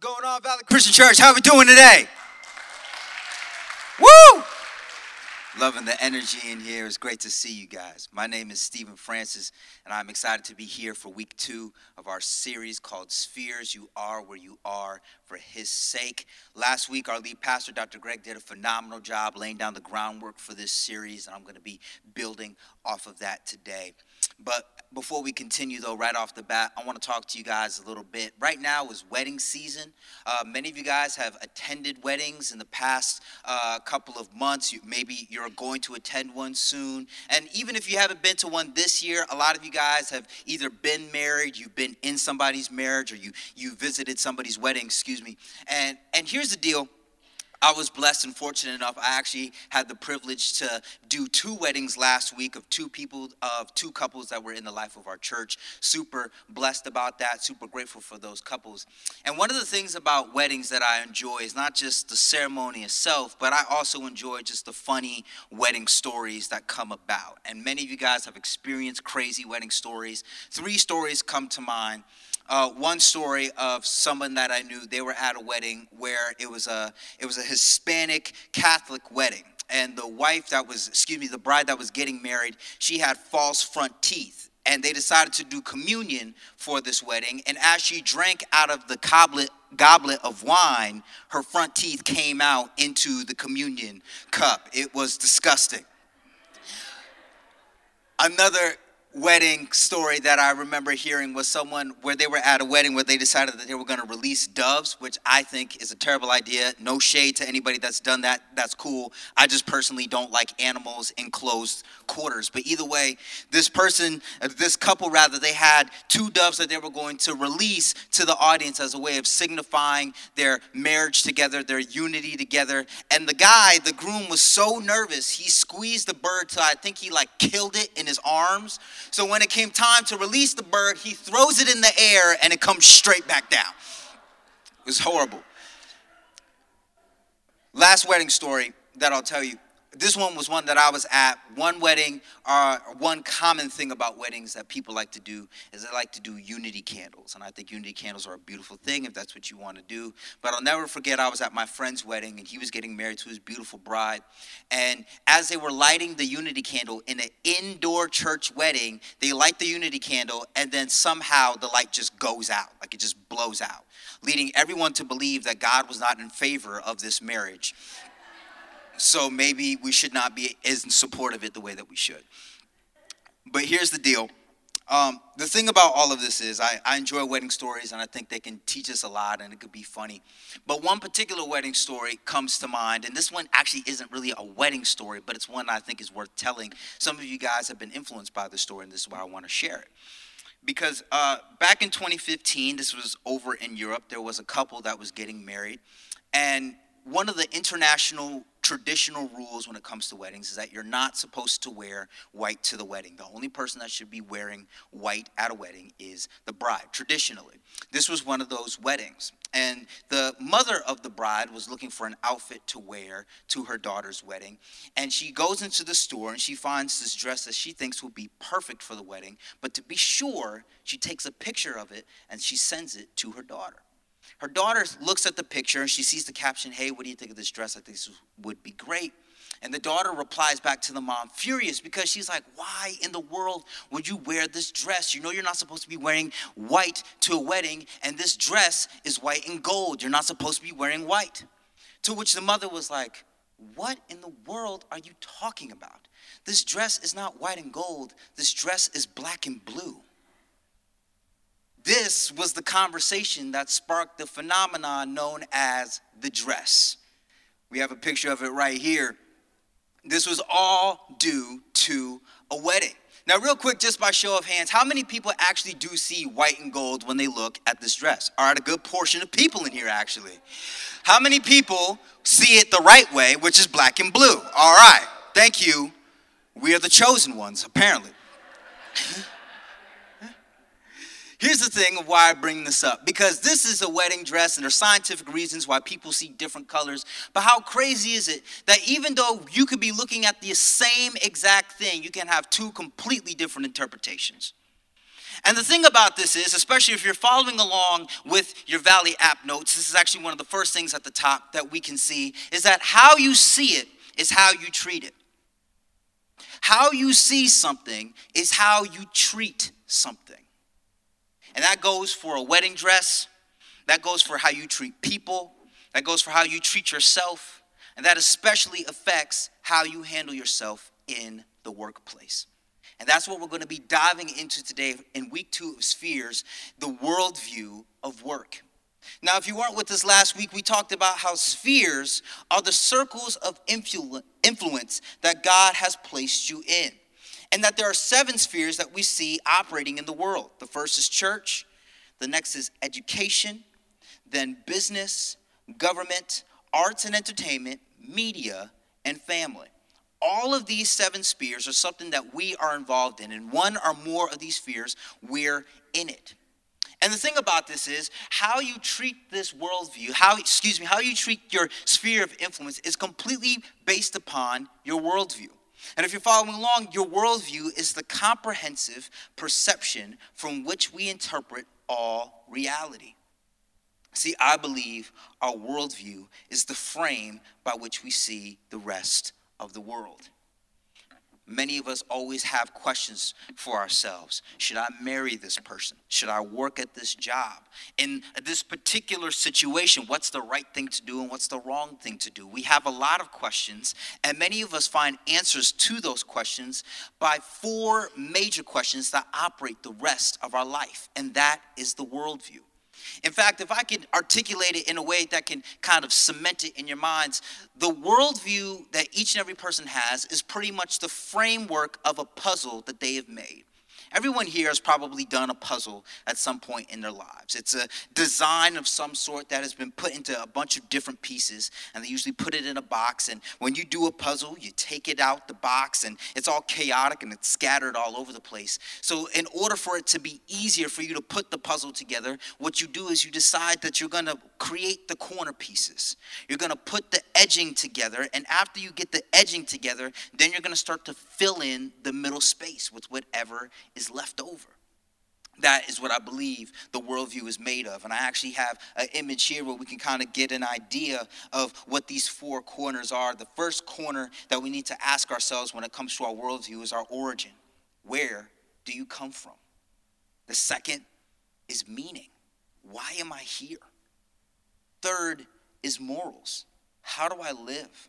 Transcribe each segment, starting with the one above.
What's going on, Valley Christian Church? How we doing today? Woo! Loving the energy in here. It's great to see you guys. My name is Stephen Francis, and I'm excited to be here for week two of our series called Spheres. You are where you are for His sake. Last week, our lead pastor, Dr. Greg, did a phenomenal job laying down the groundwork for this series, and I'm going to be building off of that today. But before we continue, though, right off the bat, I want to talk to you guys a little bit. Right now is wedding season. Uh, many of you guys have attended weddings in the past uh, couple of months. You, maybe you're going to attend one soon. And even if you haven't been to one this year, a lot of you guys have either been married, you've been in somebody's marriage, or you, you visited somebody's wedding, excuse me. And, and here's the deal I was blessed and fortunate enough. I actually had the privilege to do two weddings last week of two people, of two couples that were in the life of our church. Super blessed about that. Super grateful for those couples. And one of the things about weddings that I enjoy is not just the ceremony itself, but I also enjoy just the funny wedding stories that come about. And many of you guys have experienced crazy wedding stories. Three stories come to mind uh, one story of someone that I knew. They were at a wedding where it was a it was a Hispanic Catholic wedding, and the wife that was excuse me the bride that was getting married she had false front teeth. And they decided to do communion for this wedding. And as she drank out of the goblet, goblet of wine, her front teeth came out into the communion cup. It was disgusting. Another wedding story that I remember hearing was someone where they were at a wedding where they decided that they were going to release doves, which I think is a terrible idea. No shade to anybody that's done that. That's cool. I just personally don't like animals in closed quarters. But either way, this person, uh, this couple rather, they had two doves that they were going to release to the audience as a way of signifying their marriage together, their unity together. And the guy, the groom, was so nervous, he squeezed the bird till I think he like killed it in his arms so when it came time to release the bird, he throws it in the air and it comes straight back down. It was horrible. Last wedding story that I'll tell you this one was one that I was at. One wedding, uh, one common thing about weddings that people like to do is they like to do unity candles. And I think unity candles are a beautiful thing if that's what you want to do. But I'll never forget, I was at my friend's wedding and he was getting married to his beautiful bride. And as they were lighting the unity candle in an indoor church wedding, they light the unity candle and then somehow the light just goes out, like it just blows out, leading everyone to believe that God was not in favor of this marriage so maybe we should not be as in support of it the way that we should. But here's the deal. Um, the thing about all of this is, I, I enjoy wedding stories and I think they can teach us a lot and it could be funny. But one particular wedding story comes to mind, and this one actually isn't really a wedding story, but it's one I think is worth telling. Some of you guys have been influenced by this story, and this is why I want to share it. Because uh, back in 2015, this was over in Europe, there was a couple that was getting married, and one of the international traditional rules when it comes to weddings is that you're not supposed to wear white to the wedding. The only person that should be wearing white at a wedding is the bride, traditionally. This was one of those weddings. And the mother of the bride was looking for an outfit to wear to her daughter's wedding. And she goes into the store and she finds this dress that she thinks will be perfect for the wedding. But to be sure, she takes a picture of it and she sends it to her daughter. Her daughter looks at the picture and she sees the caption, Hey, what do you think of this dress? I think this would be great. And the daughter replies back to the mom, furious because she's like, Why in the world would you wear this dress? You know, you're not supposed to be wearing white to a wedding, and this dress is white and gold. You're not supposed to be wearing white. To which the mother was like, What in the world are you talking about? This dress is not white and gold, this dress is black and blue. This was the conversation that sparked the phenomenon known as the dress. We have a picture of it right here. This was all due to a wedding. Now, real quick, just by show of hands, how many people actually do see white and gold when they look at this dress? All right, a good portion of people in here, actually. How many people see it the right way, which is black and blue? All right, thank you. We are the chosen ones, apparently. Here's the thing of why I bring this up because this is a wedding dress and there's scientific reasons why people see different colors. But how crazy is it that even though you could be looking at the same exact thing, you can have two completely different interpretations? And the thing about this is, especially if you're following along with your Valley app notes, this is actually one of the first things at the top that we can see is that how you see it is how you treat it. How you see something is how you treat something. And that goes for a wedding dress, that goes for how you treat people, that goes for how you treat yourself, and that especially affects how you handle yourself in the workplace. And that's what we're going to be diving into today in week two of Spheres, the worldview of work. Now, if you weren't with us last week, we talked about how spheres are the circles of influence that God has placed you in. And that there are seven spheres that we see operating in the world. The first is church, the next is education, then business, government, arts and entertainment, media, and family. All of these seven spheres are something that we are involved in, and one or more of these spheres, we're in it. And the thing about this is how you treat this worldview, how, excuse me, how you treat your sphere of influence is completely based upon your worldview. And if you're following along, your worldview is the comprehensive perception from which we interpret all reality. See, I believe our worldview is the frame by which we see the rest of the world. Many of us always have questions for ourselves. Should I marry this person? Should I work at this job? In this particular situation, what's the right thing to do and what's the wrong thing to do? We have a lot of questions, and many of us find answers to those questions by four major questions that operate the rest of our life, and that is the worldview. In fact, if I can articulate it in a way that can kind of cement it in your minds, the worldview that each and every person has is pretty much the framework of a puzzle that they have made. Everyone here has probably done a puzzle at some point in their lives. It's a design of some sort that has been put into a bunch of different pieces, and they usually put it in a box. And when you do a puzzle, you take it out the box, and it's all chaotic and it's scattered all over the place. So, in order for it to be easier for you to put the puzzle together, what you do is you decide that you're going to create the corner pieces. You're going to put the edging together, and after you get the edging together, then you're going to start to fill in the middle space with whatever is left over. That is what I believe the worldview is made of. And I actually have an image here where we can kind of get an idea of what these four corners are. The first corner that we need to ask ourselves when it comes to our worldview is our origin. Where do you come from? The second is meaning. Why am I here? Third is morals. How do I live?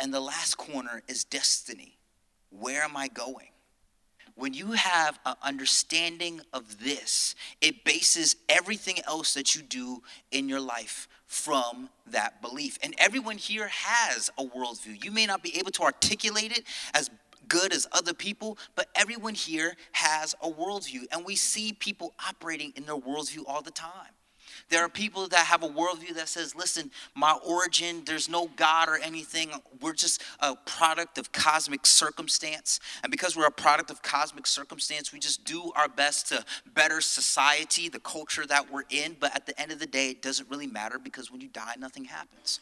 And the last corner is destiny. Where am I going? When you have an understanding of this, it bases everything else that you do in your life from that belief. And everyone here has a worldview. You may not be able to articulate it as good as other people, but everyone here has a worldview. And we see people operating in their worldview all the time. There are people that have a worldview that says, listen, my origin, there's no God or anything. We're just a product of cosmic circumstance. And because we're a product of cosmic circumstance, we just do our best to better society, the culture that we're in. But at the end of the day, it doesn't really matter because when you die, nothing happens.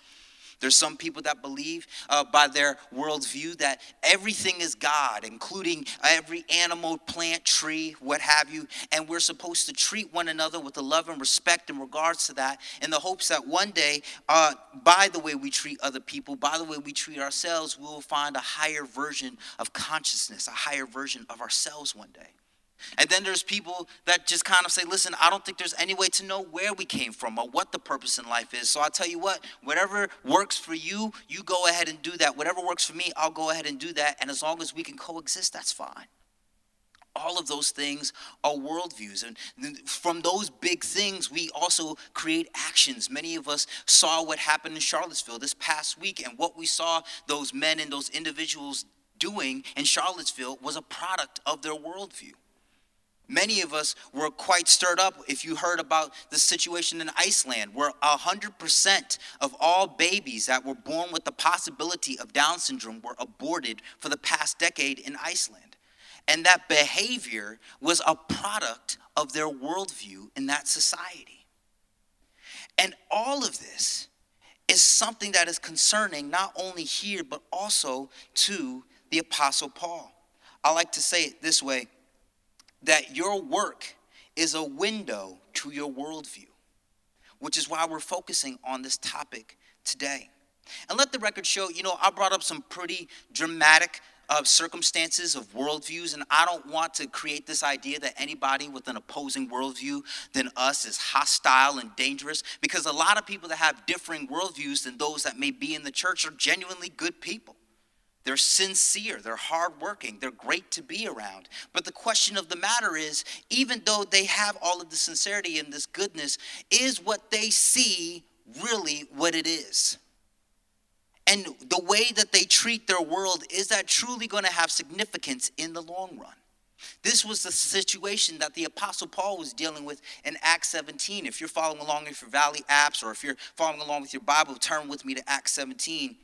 There's some people that believe uh, by their worldview that everything is God, including every animal, plant, tree, what have you. And we're supposed to treat one another with the love and respect in regards to that, in the hopes that one day, uh, by the way we treat other people, by the way we treat ourselves, we will find a higher version of consciousness, a higher version of ourselves one day. And then there's people that just kind of say, listen, I don't think there's any way to know where we came from or what the purpose in life is. So I'll tell you what, whatever works for you, you go ahead and do that. Whatever works for me, I'll go ahead and do that. And as long as we can coexist, that's fine. All of those things are worldviews. And from those big things, we also create actions. Many of us saw what happened in Charlottesville this past week, and what we saw those men and those individuals doing in Charlottesville was a product of their worldview. Many of us were quite stirred up if you heard about the situation in Iceland, where 100% of all babies that were born with the possibility of Down syndrome were aborted for the past decade in Iceland. And that behavior was a product of their worldview in that society. And all of this is something that is concerning not only here, but also to the Apostle Paul. I like to say it this way that your work is a window to your worldview, which is why we're focusing on this topic today. And let the record show, you know, I brought up some pretty dramatic uh, circumstances of worldviews, and I don't want to create this idea that anybody with an opposing worldview than us is hostile and dangerous, because a lot of people that have differing worldviews than those that may be in the church are genuinely good people. They're sincere, they're hardworking, they're great to be around. But the question of the matter is even though they have all of the sincerity and this goodness, is what they see really what it is? And the way that they treat their world, is that truly going to have significance in the long run? This was the situation that the Apostle Paul was dealing with in Acts 17. If you're following along with your Valley apps or if you're following along with your Bible, turn with me to Acts 17.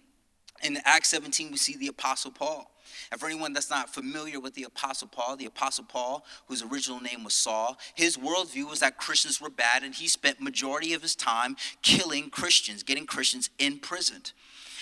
In Acts 17, we see the Apostle Paul. And for anyone that's not familiar with the Apostle Paul, the Apostle Paul, whose original name was Saul, his worldview was that Christians were bad, and he spent majority of his time killing Christians, getting Christians imprisoned.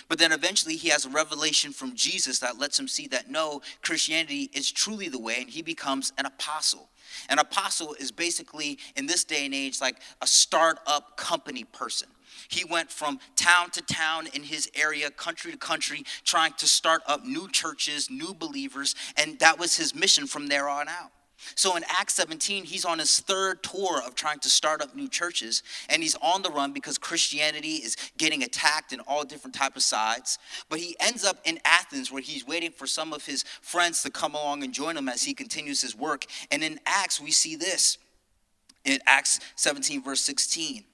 But then eventually he has a revelation from Jesus that lets him see that no, Christianity is truly the way, and he becomes an apostle. An apostle is basically, in this day and age, like a startup company person. He went from town to town in his area, country to country, trying to start up new churches, new believers, and that was his mission from there on out. So in Acts 17, he's on his third tour of trying to start up new churches, and he's on the run because Christianity is getting attacked in all different type of sides. But he ends up in Athens where he's waiting for some of his friends to come along and join him as he continues his work. And in Acts, we see this in Acts 17, verse 16.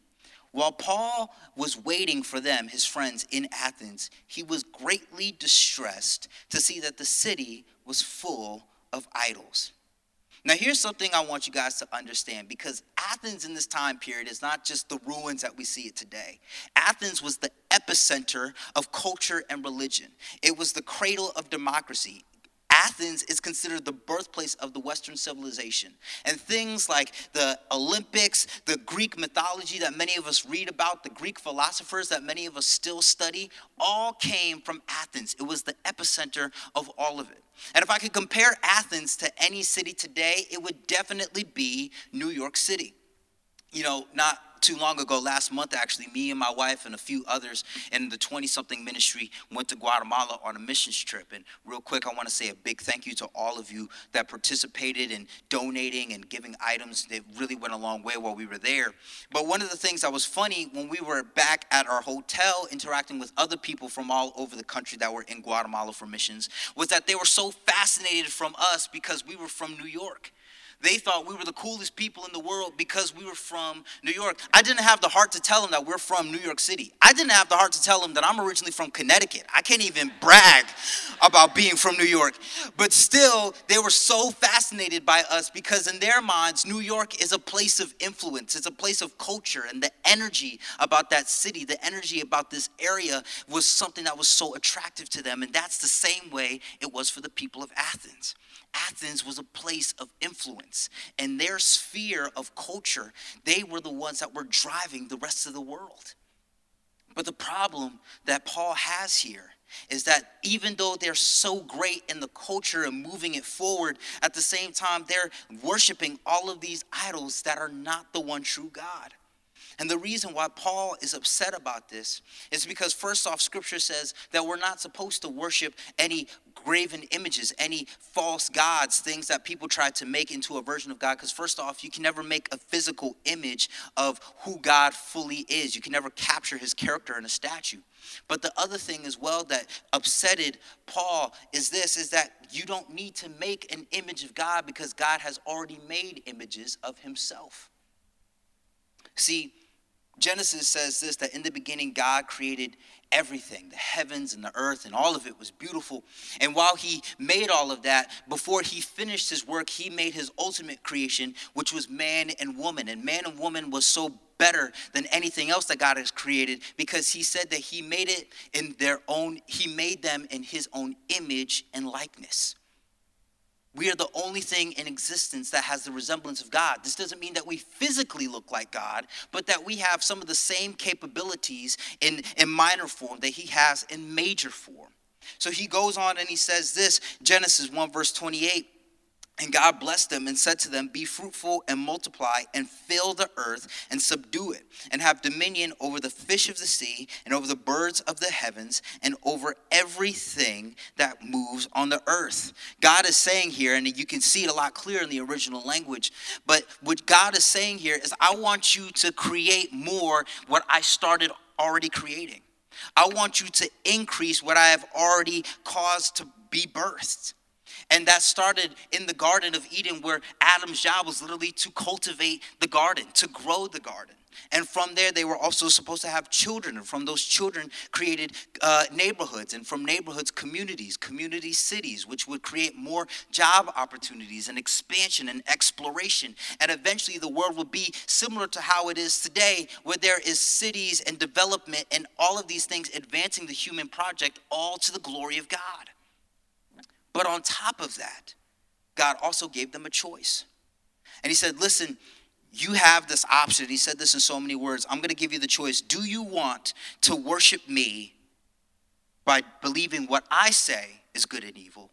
While Paul was waiting for them, his friends in Athens, he was greatly distressed to see that the city was full of idols. Now, here's something I want you guys to understand because Athens in this time period is not just the ruins that we see it today. Athens was the epicenter of culture and religion, it was the cradle of democracy. Athens is considered the birthplace of the Western civilization. And things like the Olympics, the Greek mythology that many of us read about, the Greek philosophers that many of us still study, all came from Athens. It was the epicenter of all of it. And if I could compare Athens to any city today, it would definitely be New York City. You know, not too long ago, last month actually, me and my wife and a few others in the 20 something ministry went to Guatemala on a missions trip. And real quick, I want to say a big thank you to all of you that participated in donating and giving items that really went a long way while we were there. But one of the things that was funny when we were back at our hotel interacting with other people from all over the country that were in Guatemala for missions was that they were so fascinated from us because we were from New York. They thought we were the coolest people in the world because we were from New York. I didn't have the heart to tell them that we're from New York City. I didn't have the heart to tell them that I'm originally from Connecticut. I can't even brag about being from New York. But still, they were so fascinated by us because in their minds, New York is a place of influence, it's a place of culture, and the energy about that city, the energy about this area was something that was so attractive to them. And that's the same way it was for the people of Athens. Athens was a place of influence. And their sphere of culture, they were the ones that were driving the rest of the world. But the problem that Paul has here is that even though they're so great in the culture and moving it forward, at the same time, they're worshiping all of these idols that are not the one true God. And the reason why Paul is upset about this is because, first off, scripture says that we're not supposed to worship any graven images, any false gods, things that people try to make into a version of God. Because, first off, you can never make a physical image of who God fully is, you can never capture his character in a statue. But the other thing as well that upsetted Paul is this is that you don't need to make an image of God because God has already made images of himself. See, Genesis says this that in the beginning God created everything, the heavens and the earth, and all of it was beautiful. And while he made all of that, before he finished his work, he made his ultimate creation, which was man and woman. And man and woman was so better than anything else that God has created because he said that he made it in their own, he made them in his own image and likeness. We are the only thing in existence that has the resemblance of God. This doesn't mean that we physically look like God, but that we have some of the same capabilities in, in minor form that He has in major form. So he goes on and he says this Genesis 1, verse 28. And God blessed them and said to them, Be fruitful and multiply and fill the earth and subdue it, and have dominion over the fish of the sea and over the birds of the heavens and over everything that moves on the earth. God is saying here, and you can see it a lot clearer in the original language, but what God is saying here is, I want you to create more what I started already creating. I want you to increase what I have already caused to be birthed. And that started in the Garden of Eden, where Adam's job was literally to cultivate the garden, to grow the garden. And from there, they were also supposed to have children. And from those children, created uh, neighborhoods. And from neighborhoods, communities, community cities, which would create more job opportunities and expansion and exploration. And eventually, the world would be similar to how it is today, where there is cities and development and all of these things advancing the human project, all to the glory of God. But on top of that, God also gave them a choice. And He said, Listen, you have this option. He said this in so many words. I'm going to give you the choice. Do you want to worship me by believing what I say is good and evil?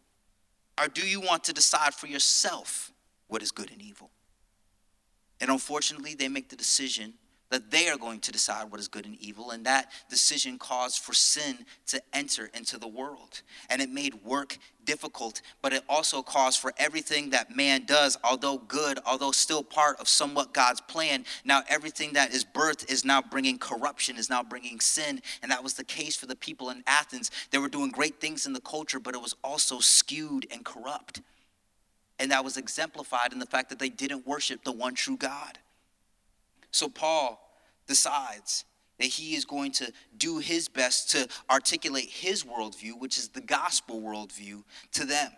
Or do you want to decide for yourself what is good and evil? And unfortunately, they make the decision that they are going to decide what is good and evil. And that decision caused for sin to enter into the world. And it made work difficult, but it also caused for everything that man does, although good, although still part of somewhat God's plan, now everything that is birthed is now bringing corruption, is now bringing sin. And that was the case for the people in Athens. They were doing great things in the culture, but it was also skewed and corrupt. And that was exemplified in the fact that they didn't worship the one true God. So Paul decides that he is going to do his best to articulate his worldview, which is the gospel worldview, to them.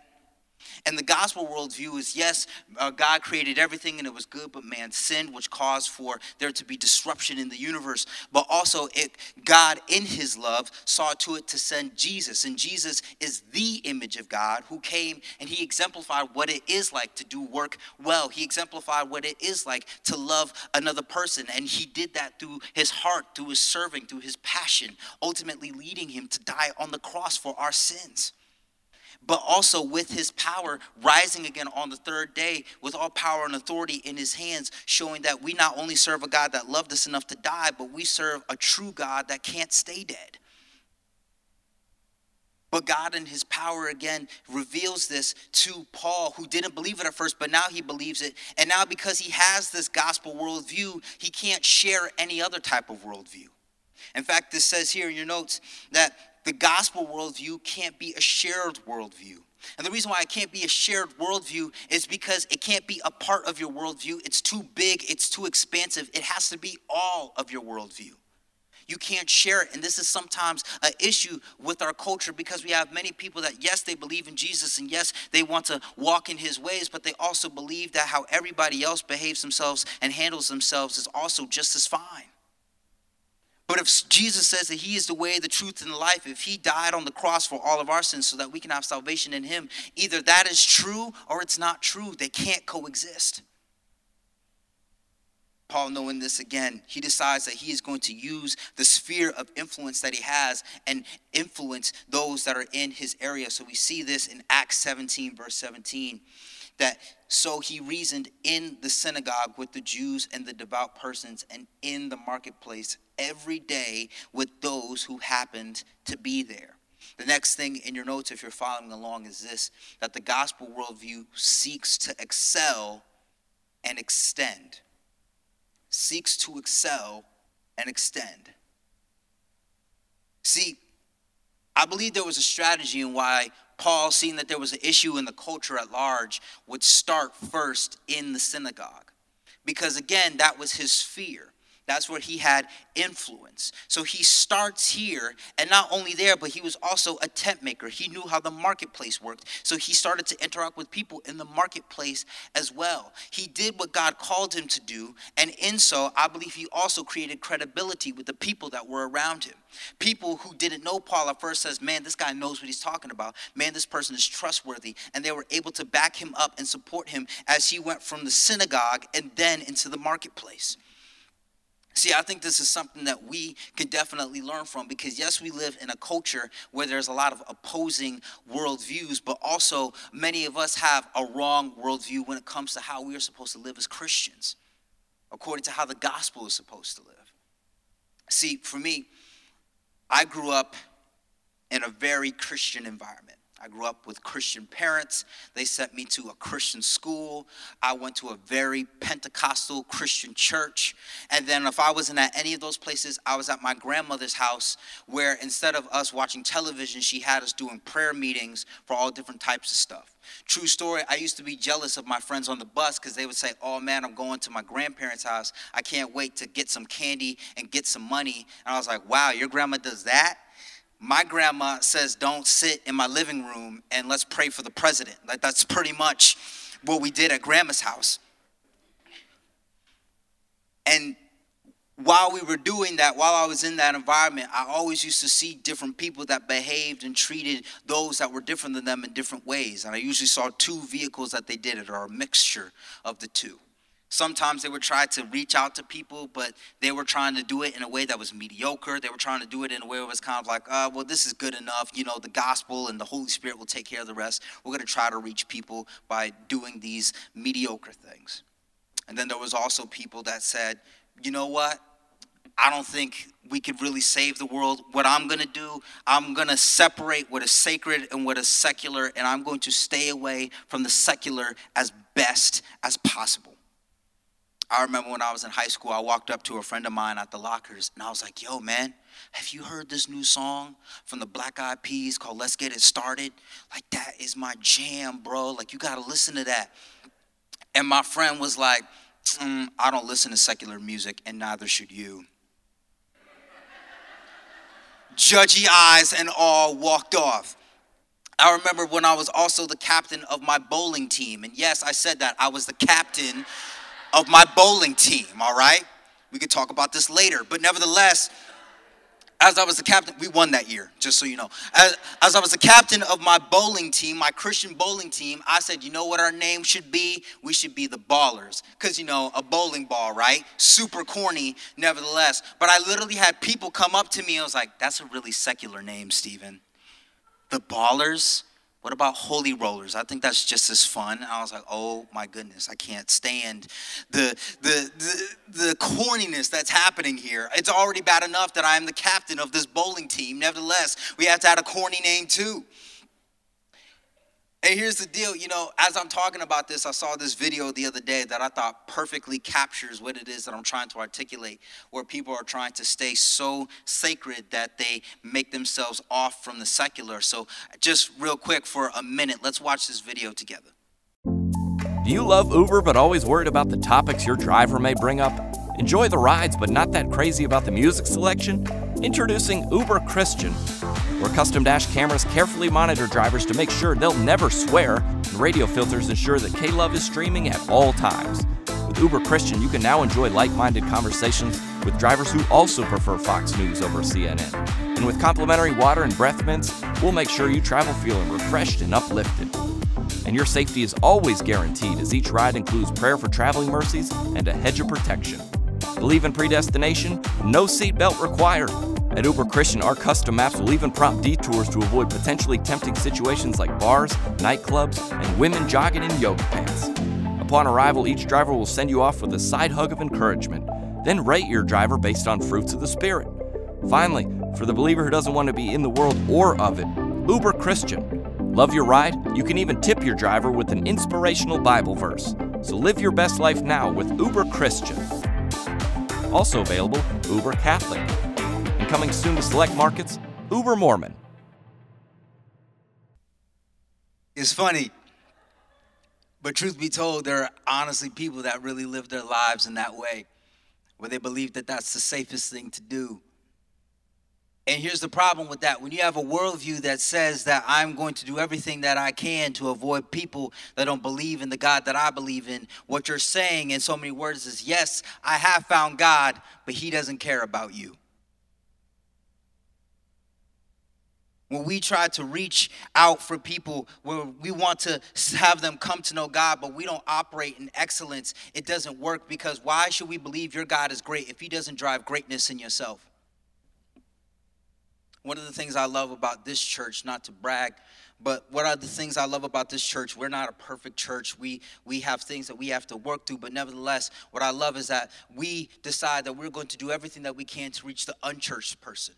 And the gospel worldview is yes, uh, God created everything and it was good, but man sinned, which caused for there to be disruption in the universe. But also, it, God, in his love, saw to it to send Jesus. And Jesus is the image of God who came and he exemplified what it is like to do work well. He exemplified what it is like to love another person. And he did that through his heart, through his serving, through his passion, ultimately leading him to die on the cross for our sins but also with his power rising again on the third day with all power and authority in his hands, showing that we not only serve a God that loved us enough to die, but we serve a true God that can't stay dead. But God, in his power, again, reveals this to Paul, who didn't believe it at first, but now he believes it. And now, because he has this gospel worldview, he can't share any other type of worldview. In fact, this says here in your notes that the gospel worldview can't be a shared worldview. And the reason why it can't be a shared worldview is because it can't be a part of your worldview. It's too big, it's too expansive. It has to be all of your worldview. You can't share it. And this is sometimes an issue with our culture because we have many people that, yes, they believe in Jesus and yes, they want to walk in his ways, but they also believe that how everybody else behaves themselves and handles themselves is also just as fine. But if Jesus says that he is the way, the truth, and the life, if he died on the cross for all of our sins so that we can have salvation in him, either that is true or it's not true. They can't coexist. Paul, knowing this again, he decides that he is going to use the sphere of influence that he has and influence those that are in his area. So we see this in Acts 17, verse 17 that so he reasoned in the synagogue with the Jews and the devout persons and in the marketplace every day with those who happened to be there. The next thing in your notes, if you're following along, is this that the gospel worldview seeks to excel and extend. Seeks to excel and extend. See, I believe there was a strategy in why Paul, seeing that there was an issue in the culture at large, would start first in the synagogue. Because again, that was his sphere. That's where he had influence. So he starts here, and not only there, but he was also a tent maker. He knew how the marketplace worked. So he started to interact with people in the marketplace as well. He did what God called him to do, and in so, I believe he also created credibility with the people that were around him. People who didn't know Paul at first says, "Man, this guy knows what he's talking about. Man, this person is trustworthy." And they were able to back him up and support him as he went from the synagogue and then into the marketplace. See, I think this is something that we can definitely learn from because, yes, we live in a culture where there's a lot of opposing worldviews, but also many of us have a wrong worldview when it comes to how we are supposed to live as Christians, according to how the gospel is supposed to live. See, for me, I grew up in a very Christian environment. I grew up with Christian parents. They sent me to a Christian school. I went to a very Pentecostal Christian church. And then, if I wasn't at any of those places, I was at my grandmother's house, where instead of us watching television, she had us doing prayer meetings for all different types of stuff. True story, I used to be jealous of my friends on the bus because they would say, Oh man, I'm going to my grandparents' house. I can't wait to get some candy and get some money. And I was like, Wow, your grandma does that? My grandma says don't sit in my living room and let's pray for the president. Like that's pretty much what we did at grandma's house. And while we were doing that while i was in that environment i always used to see different people that behaved and treated those that were different than them in different ways. And i usually saw two vehicles that they did it or a mixture of the two Sometimes they would try to reach out to people, but they were trying to do it in a way that was mediocre. They were trying to do it in a way that was kind of like, uh, well, this is good enough. You know, the gospel and the Holy Spirit will take care of the rest. We're going to try to reach people by doing these mediocre things. And then there was also people that said, you know what? I don't think we could really save the world. What I'm going to do, I'm going to separate what is sacred and what is secular, and I'm going to stay away from the secular as best as possible. I remember when I was in high school, I walked up to a friend of mine at the lockers and I was like, yo, man, have you heard this new song from the Black Eyed Peas called Let's Get It Started? Like, that is my jam, bro. Like, you got to listen to that. And my friend was like, mm, I don't listen to secular music, and neither should you. Judgy eyes and all walked off. I remember when I was also the captain of my bowling team. And yes, I said that. I was the captain of my bowling team, all right? We could talk about this later. But nevertheless, as I was the captain, we won that year, just so you know. As, as, I was the captain of my bowling team, my Christian bowling team, I said, you know what our name should be? We should be the Ballers. Because, you know, a bowling ball, right? Super corny, nevertheless. But I literally had people come up to me I was like, that's a really secular name, Stephen. The Ballers? What about holy rollers? I think that's just as fun. I was like, oh my goodness, I can't stand the, the, the, the corniness that's happening here. It's already bad enough that I am the captain of this bowling team. Nevertheless, we have to add a corny name too. Here's the deal, you know, as I'm talking about this, I saw this video the other day that I thought perfectly captures what it is that I'm trying to articulate, where people are trying to stay so sacred that they make themselves off from the secular. So, just real quick for a minute, let's watch this video together. Do you love Uber but always worried about the topics your driver may bring up? Enjoy the rides but not that crazy about the music selection? Introducing Uber Christian where custom dash cameras carefully monitor drivers to make sure they'll never swear, and radio filters ensure that K Love is streaming at all times. With Uber Christian, you can now enjoy like minded conversations with drivers who also prefer Fox News over CNN. And with complimentary water and breath mints, we'll make sure you travel feeling refreshed and uplifted. And your safety is always guaranteed as each ride includes prayer for traveling mercies and a hedge of protection. Believe in predestination? No seatbelt required. At Uber Christian, our custom maps will even prompt detours to avoid potentially tempting situations like bars, nightclubs, and women jogging in yoga pants. Upon arrival, each driver will send you off with a side hug of encouragement, then rate your driver based on fruits of the Spirit. Finally, for the believer who doesn't want to be in the world or of it, Uber Christian. Love your ride? You can even tip your driver with an inspirational Bible verse. So live your best life now with Uber Christian. Also available, Uber Catholic and coming soon to select markets, Uber Mormon. It's funny, but truth be told, there are honestly people that really live their lives in that way, where they believe that that's the safest thing to do. And here's the problem with that. When you have a worldview that says that I'm going to do everything that I can to avoid people that don't believe in the God that I believe in, what you're saying in so many words is, yes, I have found God, but He doesn't care about you. when we try to reach out for people where we want to have them come to know God, but we don't operate in excellence, it doesn't work because why should we believe your God is great if He doesn't drive greatness in yourself? One of the things I love about this church, not to brag, but what are the things I love about this church? We're not a perfect church. We we have things that we have to work through, but nevertheless, what I love is that we decide that we're going to do everything that we can to reach the unchurched person.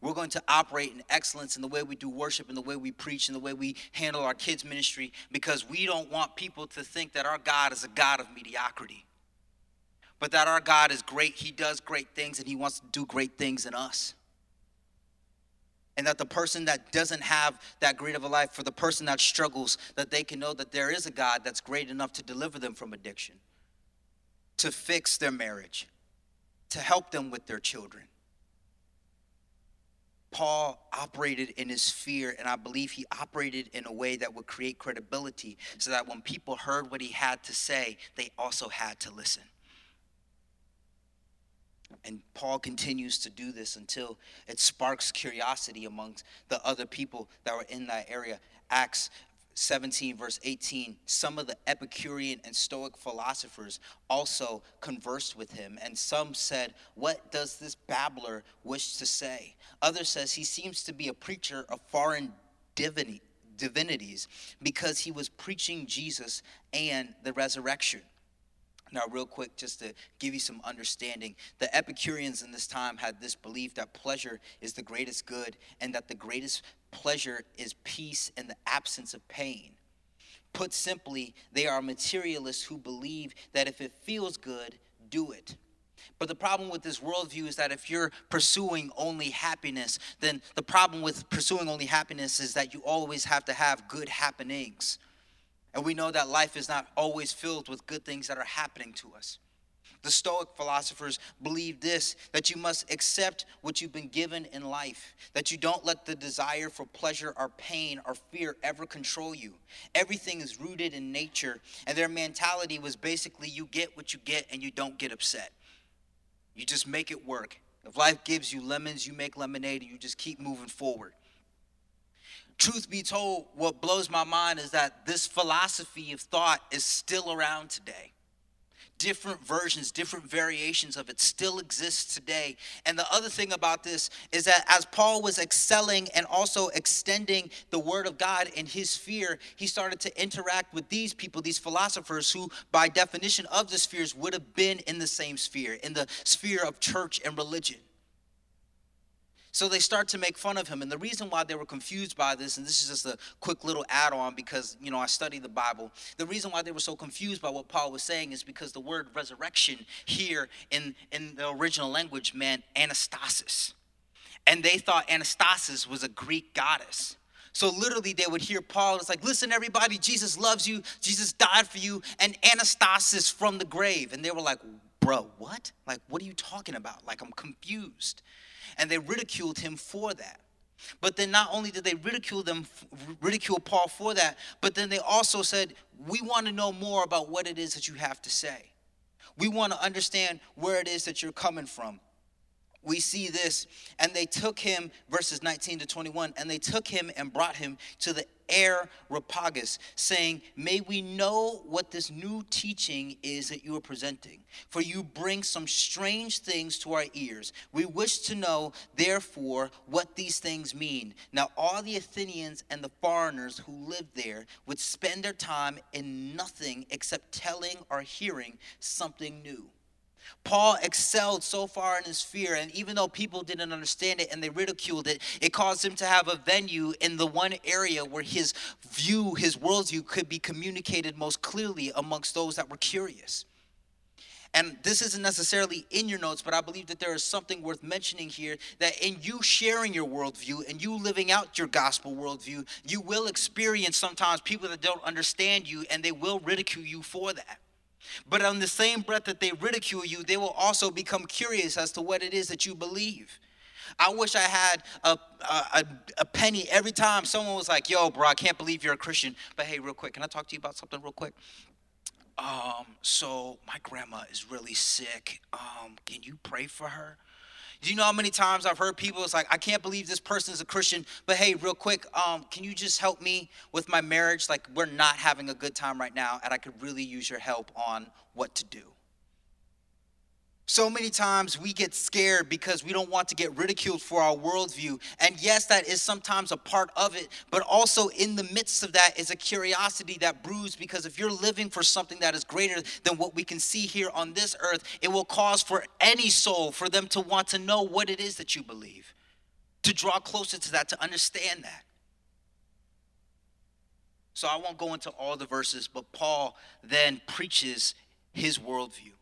We're going to operate in excellence in the way we do worship, in the way we preach, in the way we handle our kids' ministry, because we don't want people to think that our God is a God of mediocrity, but that our God is great. He does great things, and He wants to do great things in us. And that the person that doesn't have that great of a life, for the person that struggles, that they can know that there is a God that's great enough to deliver them from addiction, to fix their marriage, to help them with their children Paul operated in his sphere, and I believe he operated in a way that would create credibility so that when people heard what he had to say, they also had to listen. And Paul continues to do this until it sparks curiosity amongst the other people that were in that area. Acts 17, verse 18, some of the Epicurean and Stoic philosophers also conversed with him, and some said, What does this babbler wish to say? Others says he seems to be a preacher of foreign divinities because he was preaching Jesus and the resurrection. Now, real quick, just to give you some understanding, the Epicureans in this time had this belief that pleasure is the greatest good and that the greatest pleasure is peace and the absence of pain. Put simply, they are materialists who believe that if it feels good, do it. But the problem with this worldview is that if you're pursuing only happiness, then the problem with pursuing only happiness is that you always have to have good happenings. And we know that life is not always filled with good things that are happening to us. The Stoic philosophers believe this that you must accept what you've been given in life, that you don't let the desire for pleasure or pain or fear ever control you. Everything is rooted in nature, and their mentality was basically you get what you get and you don't get upset. You just make it work. If life gives you lemons, you make lemonade and you just keep moving forward. Truth be told, what blows my mind is that this philosophy of thought is still around today different versions, different variations of it still exists today. And the other thing about this is that as Paul was excelling and also extending the word of God in his sphere, he started to interact with these people, these philosophers who, by definition of the spheres, would have been in the same sphere, in the sphere of church and religion. So they start to make fun of him. And the reason why they were confused by this, and this is just a quick little add on because, you know, I study the Bible. The reason why they were so confused by what Paul was saying is because the word resurrection here in, in the original language meant anastasis. And they thought anastasis was a Greek goddess. So literally, they would hear Paul. It's like, listen, everybody, Jesus loves you. Jesus died for you, and anastasis from the grave. And they were like, bro, what? Like, what are you talking about? Like, I'm confused and they ridiculed him for that. But then not only did they ridicule them ridicule Paul for that, but then they also said, "We want to know more about what it is that you have to say. We want to understand where it is that you're coming from." We see this, and they took him, verses 19 to 21, and they took him and brought him to the Areopagus, saying, May we know what this new teaching is that you are presenting, for you bring some strange things to our ears. We wish to know, therefore, what these things mean. Now, all the Athenians and the foreigners who lived there would spend their time in nothing except telling or hearing something new. Paul excelled so far in his sphere, and even though people didn't understand it and they ridiculed it, it caused him to have a venue in the one area where his view, his worldview, could be communicated most clearly amongst those that were curious. And this isn't necessarily in your notes, but I believe that there is something worth mentioning here that in you sharing your worldview and you living out your gospel worldview, you will experience sometimes people that don't understand you and they will ridicule you for that. But on the same breath that they ridicule you, they will also become curious as to what it is that you believe. I wish I had a, a, a, penny every time someone was like, yo, bro, I can't believe you're a Christian. But hey, real quick, can I talk to you about something real quick? Um, so my grandma is really sick. Um, can you pray for her? Do you know how many times I've heard people, it's like, I can't believe this person is a Christian, but hey, real quick, um, can you just help me with my marriage? Like, we're not having a good time right now, and I could really use your help on what to do. So many times we get scared because we don't want to get ridiculed for our worldview. And yes, that is sometimes a part of it, but also in the midst of that is a curiosity that brews because if you're living for something that is greater than what we can see here on this earth, it will cause for any soul for them to want to know what it is that you believe, to draw closer to that, to understand that. So I won't go into all the verses, but Paul then preaches his worldview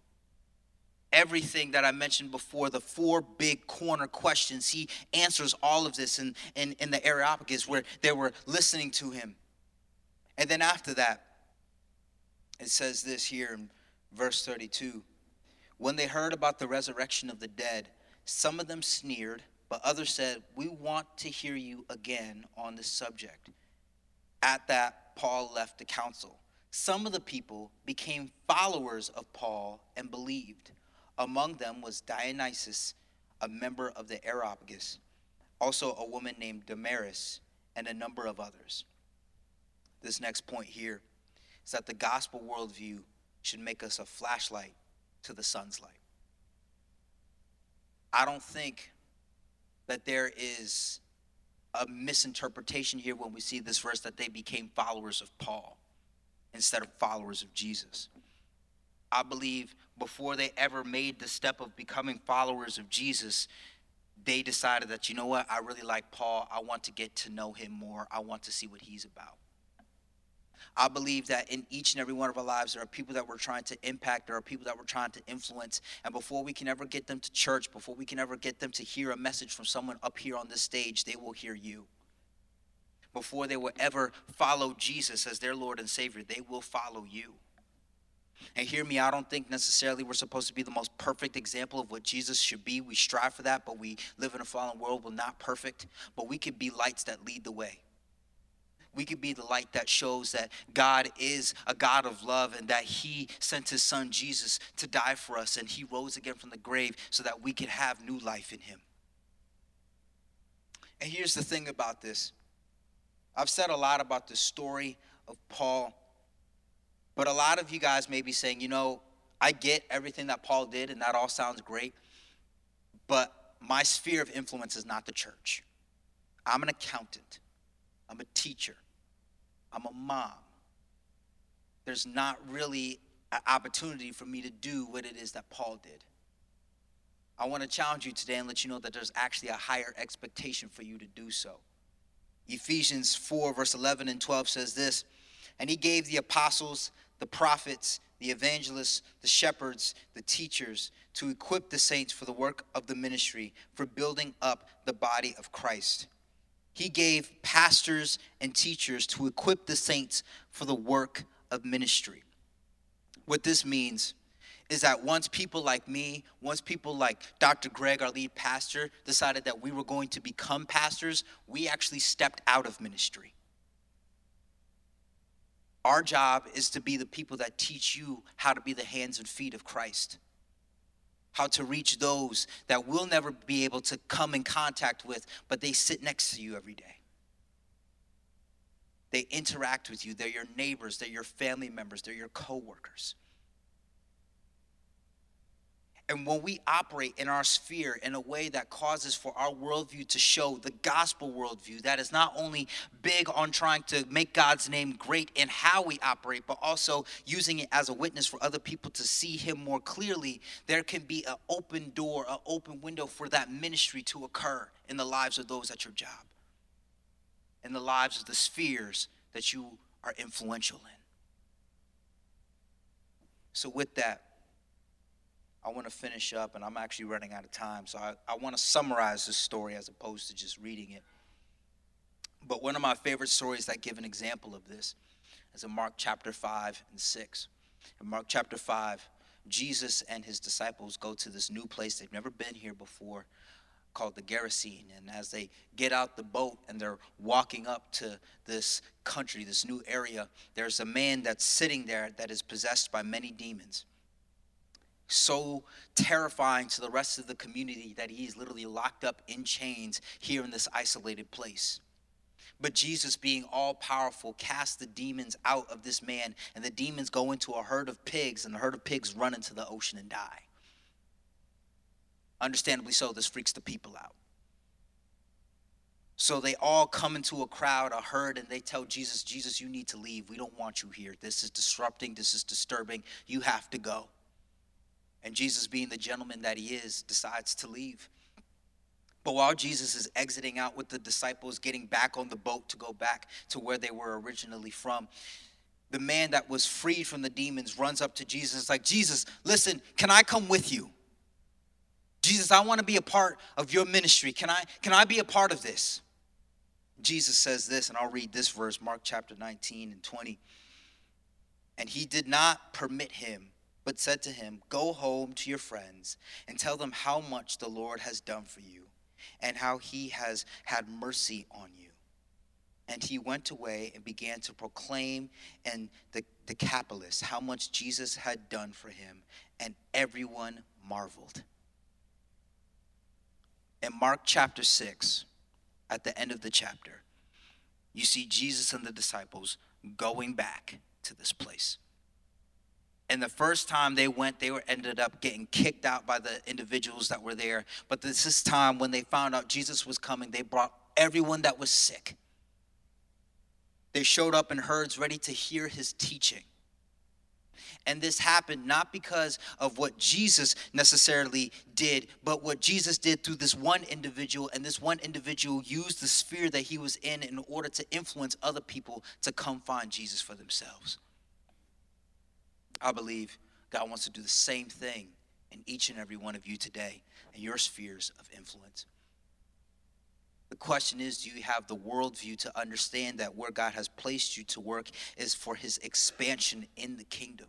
everything that I mentioned before, the four big corner questions. He answers all of this in, in, in the Areopagus where they were listening to him. And then after that, it says this here in verse 32 When they heard about the resurrection of the dead, some of them sneered, but others said, We want to hear you again on this subject. At that, Paul left the council. Some of the people became followers of Paul and believed. Among them was Dionysus, a member of the Areopagus, also a woman named Damaris, and a number of others. This next point here is that the gospel worldview should make us a flashlight to the sun's light. I don't think that there is a misinterpretation here when we see this verse that they became followers of Paul instead of followers of Jesus. I believe before they ever made the step of becoming followers of Jesus, they decided that, you know what, I really like Paul. I want to get to know him more. I want to see what he's about. I believe that in each and every one of our lives, there are people that we're trying to impact, there are people that we're trying to influence. And before we can ever get them to church, before we can ever get them to hear a message from someone up here on this stage, they will hear you. Before they will ever follow Jesus as their Lord and Savior, they will follow you. And hear me, I don't think necessarily we're supposed to be the most perfect example of what Jesus should be. We strive for that, but we live in a fallen world. We're not perfect, but we could be lights that lead the way. We could be the light that shows that God is a God of love and that He sent His Son Jesus to die for us and He rose again from the grave so that we could have new life in Him. And here's the thing about this I've said a lot about the story of Paul but a lot of you guys may be saying, you know, I get everything that Paul did, and that all sounds great, but my sphere of influence is not the church. I'm an accountant, I'm a teacher, I'm a mom. There's not really an opportunity for me to do what it is that Paul did. I want to challenge you today and let you know that there's actually a higher expectation for you to do so. Ephesians 4, verse 11 and 12 says this And he gave the apostles, the prophets, the evangelists, the shepherds, the teachers, to equip the saints for the work of the ministry, for building up the body of Christ. He gave pastors and teachers to equip the saints for the work of ministry. What this means is that once people like me, once people like Dr. Greg, our lead pastor, decided that we were going to become pastors, we actually stepped out of ministry. Our job is to be the people that teach you how to be the hands and feet of Christ, how to reach those that we'll never be able to come in contact with, but they sit next to you every day. They interact with you. They're your neighbors, they're your family members, they're your coworkers. And when we operate in our sphere in a way that causes for our worldview to show the gospel worldview, that is not only big on trying to make God's name great in how we operate, but also using it as a witness for other people to see Him more clearly, there can be an open door, an open window for that ministry to occur in the lives of those at your job, in the lives of the spheres that you are influential in. So, with that, I want to finish up, and I'm actually running out of time. So I, I want to summarize this story as opposed to just reading it. But one of my favorite stories that give an example of this is in Mark chapter 5 and 6. In Mark chapter 5, Jesus and his disciples go to this new place. They've never been here before called the Gerasene. And as they get out the boat and they're walking up to this country, this new area, there's a man that's sitting there that is possessed by many demons. So terrifying to the rest of the community that he's literally locked up in chains here in this isolated place. But Jesus, being all powerful, casts the demons out of this man, and the demons go into a herd of pigs, and the herd of pigs run into the ocean and die. Understandably so, this freaks the people out. So they all come into a crowd, a herd, and they tell Jesus, Jesus, you need to leave. We don't want you here. This is disrupting. This is disturbing. You have to go. And Jesus, being the gentleman that he is, decides to leave. But while Jesus is exiting out with the disciples, getting back on the boat to go back to where they were originally from, the man that was freed from the demons runs up to Jesus. Like, Jesus, listen, can I come with you? Jesus, I want to be a part of your ministry. Can I, can I be a part of this? Jesus says this, and I'll read this verse, Mark chapter 19 and 20. And he did not permit him, but said to him, Go home to your friends and tell them how much the Lord has done for you and how he has had mercy on you. And he went away and began to proclaim in the Decapolis how much Jesus had done for him, and everyone marveled. In Mark chapter 6, at the end of the chapter, you see Jesus and the disciples going back to this place. And the first time they went, they were ended up getting kicked out by the individuals that were there. But this is time when they found out Jesus was coming, they brought everyone that was sick. They showed up in herds ready to hear his teaching. And this happened not because of what Jesus necessarily did, but what Jesus did through this one individual. And this one individual used the sphere that he was in in order to influence other people to come find Jesus for themselves. I believe God wants to do the same thing in each and every one of you today in your spheres of influence. The question is do you have the worldview to understand that where God has placed you to work is for his expansion in the kingdom?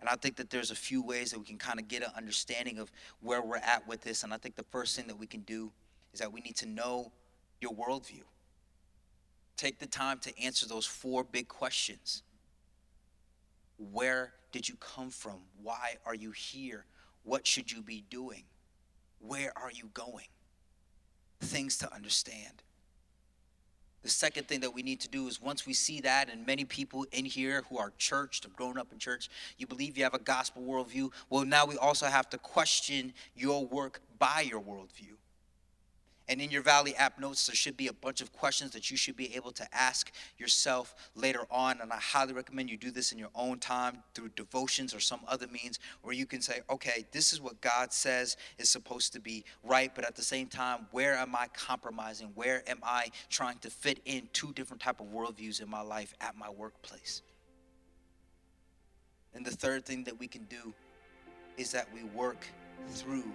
And I think that there's a few ways that we can kind of get an understanding of where we're at with this. And I think the first thing that we can do is that we need to know your worldview. Take the time to answer those four big questions. Where did you come from? Why are you here? What should you be doing? Where are you going? Things to understand. The second thing that we need to do is once we see that, and many people in here who are churched, have grown up in church, you believe you have a gospel worldview. Well, now we also have to question your work by your worldview. And in your Valley app notes, there should be a bunch of questions that you should be able to ask yourself later on. And I highly recommend you do this in your own time through devotions or some other means where you can say, okay, this is what God says is supposed to be right. But at the same time, where am I compromising? Where am I trying to fit in two different type of worldviews in my life at my workplace? And the third thing that we can do is that we work through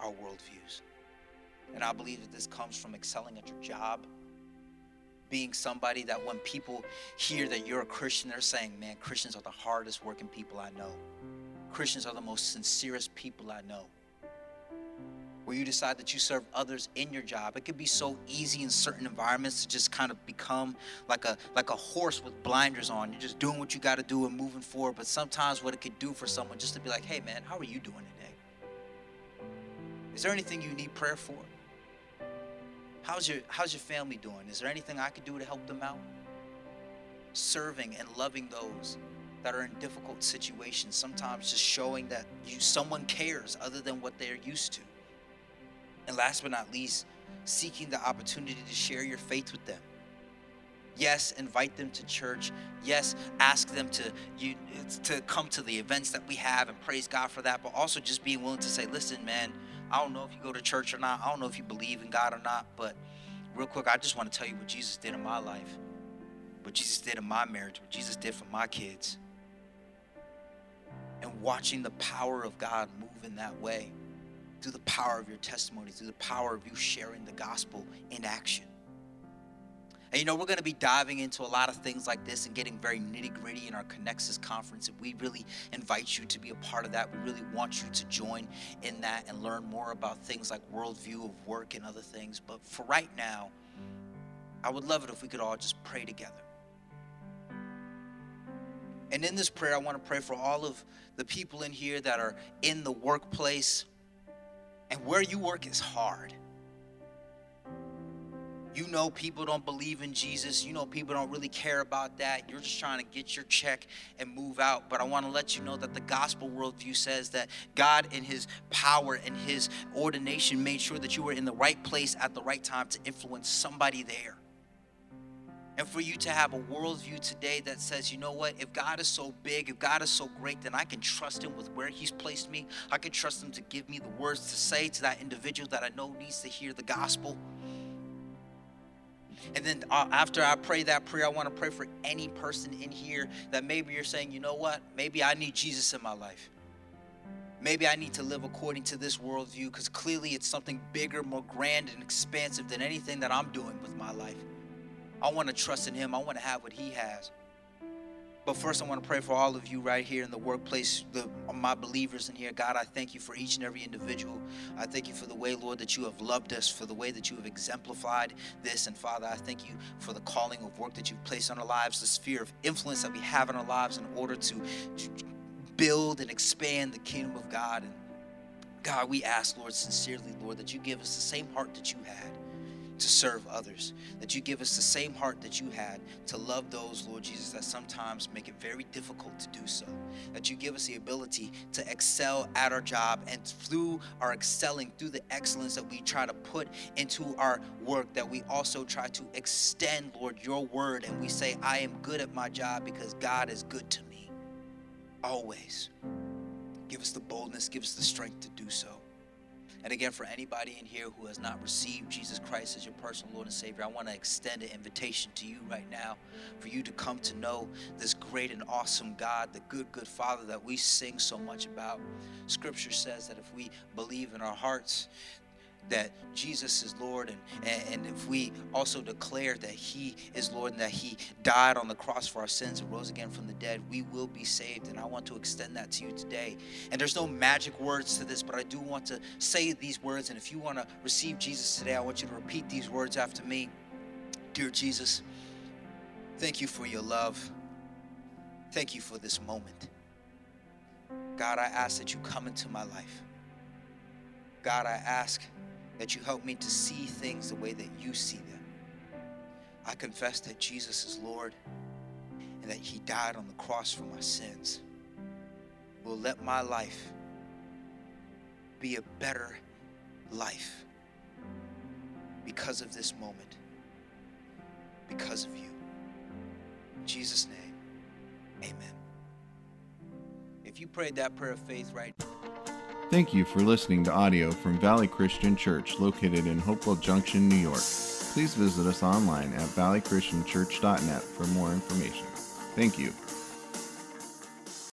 our worldviews. And I believe that this comes from excelling at your job, being somebody that when people hear that you're a Christian, they're saying, man, Christians are the hardest working people I know. Christians are the most sincerest people I know. Where you decide that you serve others in your job, it could be so easy in certain environments to just kind of become like a like a horse with blinders on. You're just doing what you got to do and moving forward. But sometimes what it could do for someone just to be like, hey man, how are you doing today? Is there anything you need prayer for? How's your how's your family doing? Is there anything I could do to help them out? Serving and loving those that are in difficult situations, sometimes just showing that you someone cares other than what they're used to. And last but not least, seeking the opportunity to share your faith with them. Yes, invite them to church. Yes, ask them to you to come to the events that we have and praise God for that, but also just being willing to say, "Listen, man, I don't know if you go to church or not. I don't know if you believe in God or not. But real quick, I just want to tell you what Jesus did in my life, what Jesus did in my marriage, what Jesus did for my kids. And watching the power of God move in that way through the power of your testimony, through the power of you sharing the gospel in action. And you know, we're going to be diving into a lot of things like this and getting very nitty gritty in our Connexus conference. And we really invite you to be a part of that. We really want you to join in that and learn more about things like worldview of work and other things. But for right now, I would love it if we could all just pray together. And in this prayer, I want to pray for all of the people in here that are in the workplace and where you work is hard. You know people don't believe in Jesus. You know people don't really care about that. You're just trying to get your check and move out. But I want to let you know that the gospel worldview says that God, in His power and His ordination, made sure that you were in the right place at the right time to influence somebody there. And for you to have a worldview today that says, you know what, if God is so big, if God is so great, then I can trust Him with where He's placed me. I can trust Him to give me the words to say to that individual that I know needs to hear the gospel. And then uh, after I pray that prayer, I want to pray for any person in here that maybe you're saying, you know what? Maybe I need Jesus in my life. Maybe I need to live according to this worldview because clearly it's something bigger, more grand, and expansive than anything that I'm doing with my life. I want to trust in Him, I want to have what He has. But first, I want to pray for all of you right here in the workplace, the, my believers in here. God, I thank you for each and every individual. I thank you for the way, Lord, that you have loved us, for the way that you have exemplified this. And Father, I thank you for the calling of work that you've placed on our lives, the sphere of influence that we have in our lives in order to, to build and expand the kingdom of God. And God, we ask, Lord, sincerely, Lord, that you give us the same heart that you had to serve others. That you give us the same heart that you had to love those, Lord Jesus, that sometimes make it very difficult to do so. That you give us the ability to excel at our job and through our excelling, through the excellence that we try to put into our work, that we also try to extend, Lord, your word and we say, I am good at my job because God is good to me. Always. Give us the boldness, give us the strength to do so. And again, for anybody in here who has not received Jesus Christ as your personal Lord and Savior, I want to extend an invitation to you right now for you to come to know this great and awesome God, the good, good Father that we sing so much about. Scripture says that if we believe in our hearts that Jesus is Lord, and, and, if we also declare that He is Lord and that He died on the cross for our sins and rose again from the dead, we will be saved. And I want to extend that to you today. And there's no magic words to this, but I do want to say these words. And if you want to receive Jesus today, I want you to repeat these words after me Dear Jesus, thank you for your love. Thank you for this moment. God, I ask that you come into my life. God, I ask that you help me to see things the way that you see them. I confess that Jesus is Lord and that He died on the cross for my sins. Will let my life be a better life because of this moment, because of you. In Jesus' name, amen. If you prayed that prayer of faith right Thank you for listening to audio from Valley Christian Church located in Hopewell Junction, New York. Please visit us online at valleychristianchurch.net for more information. Thank you.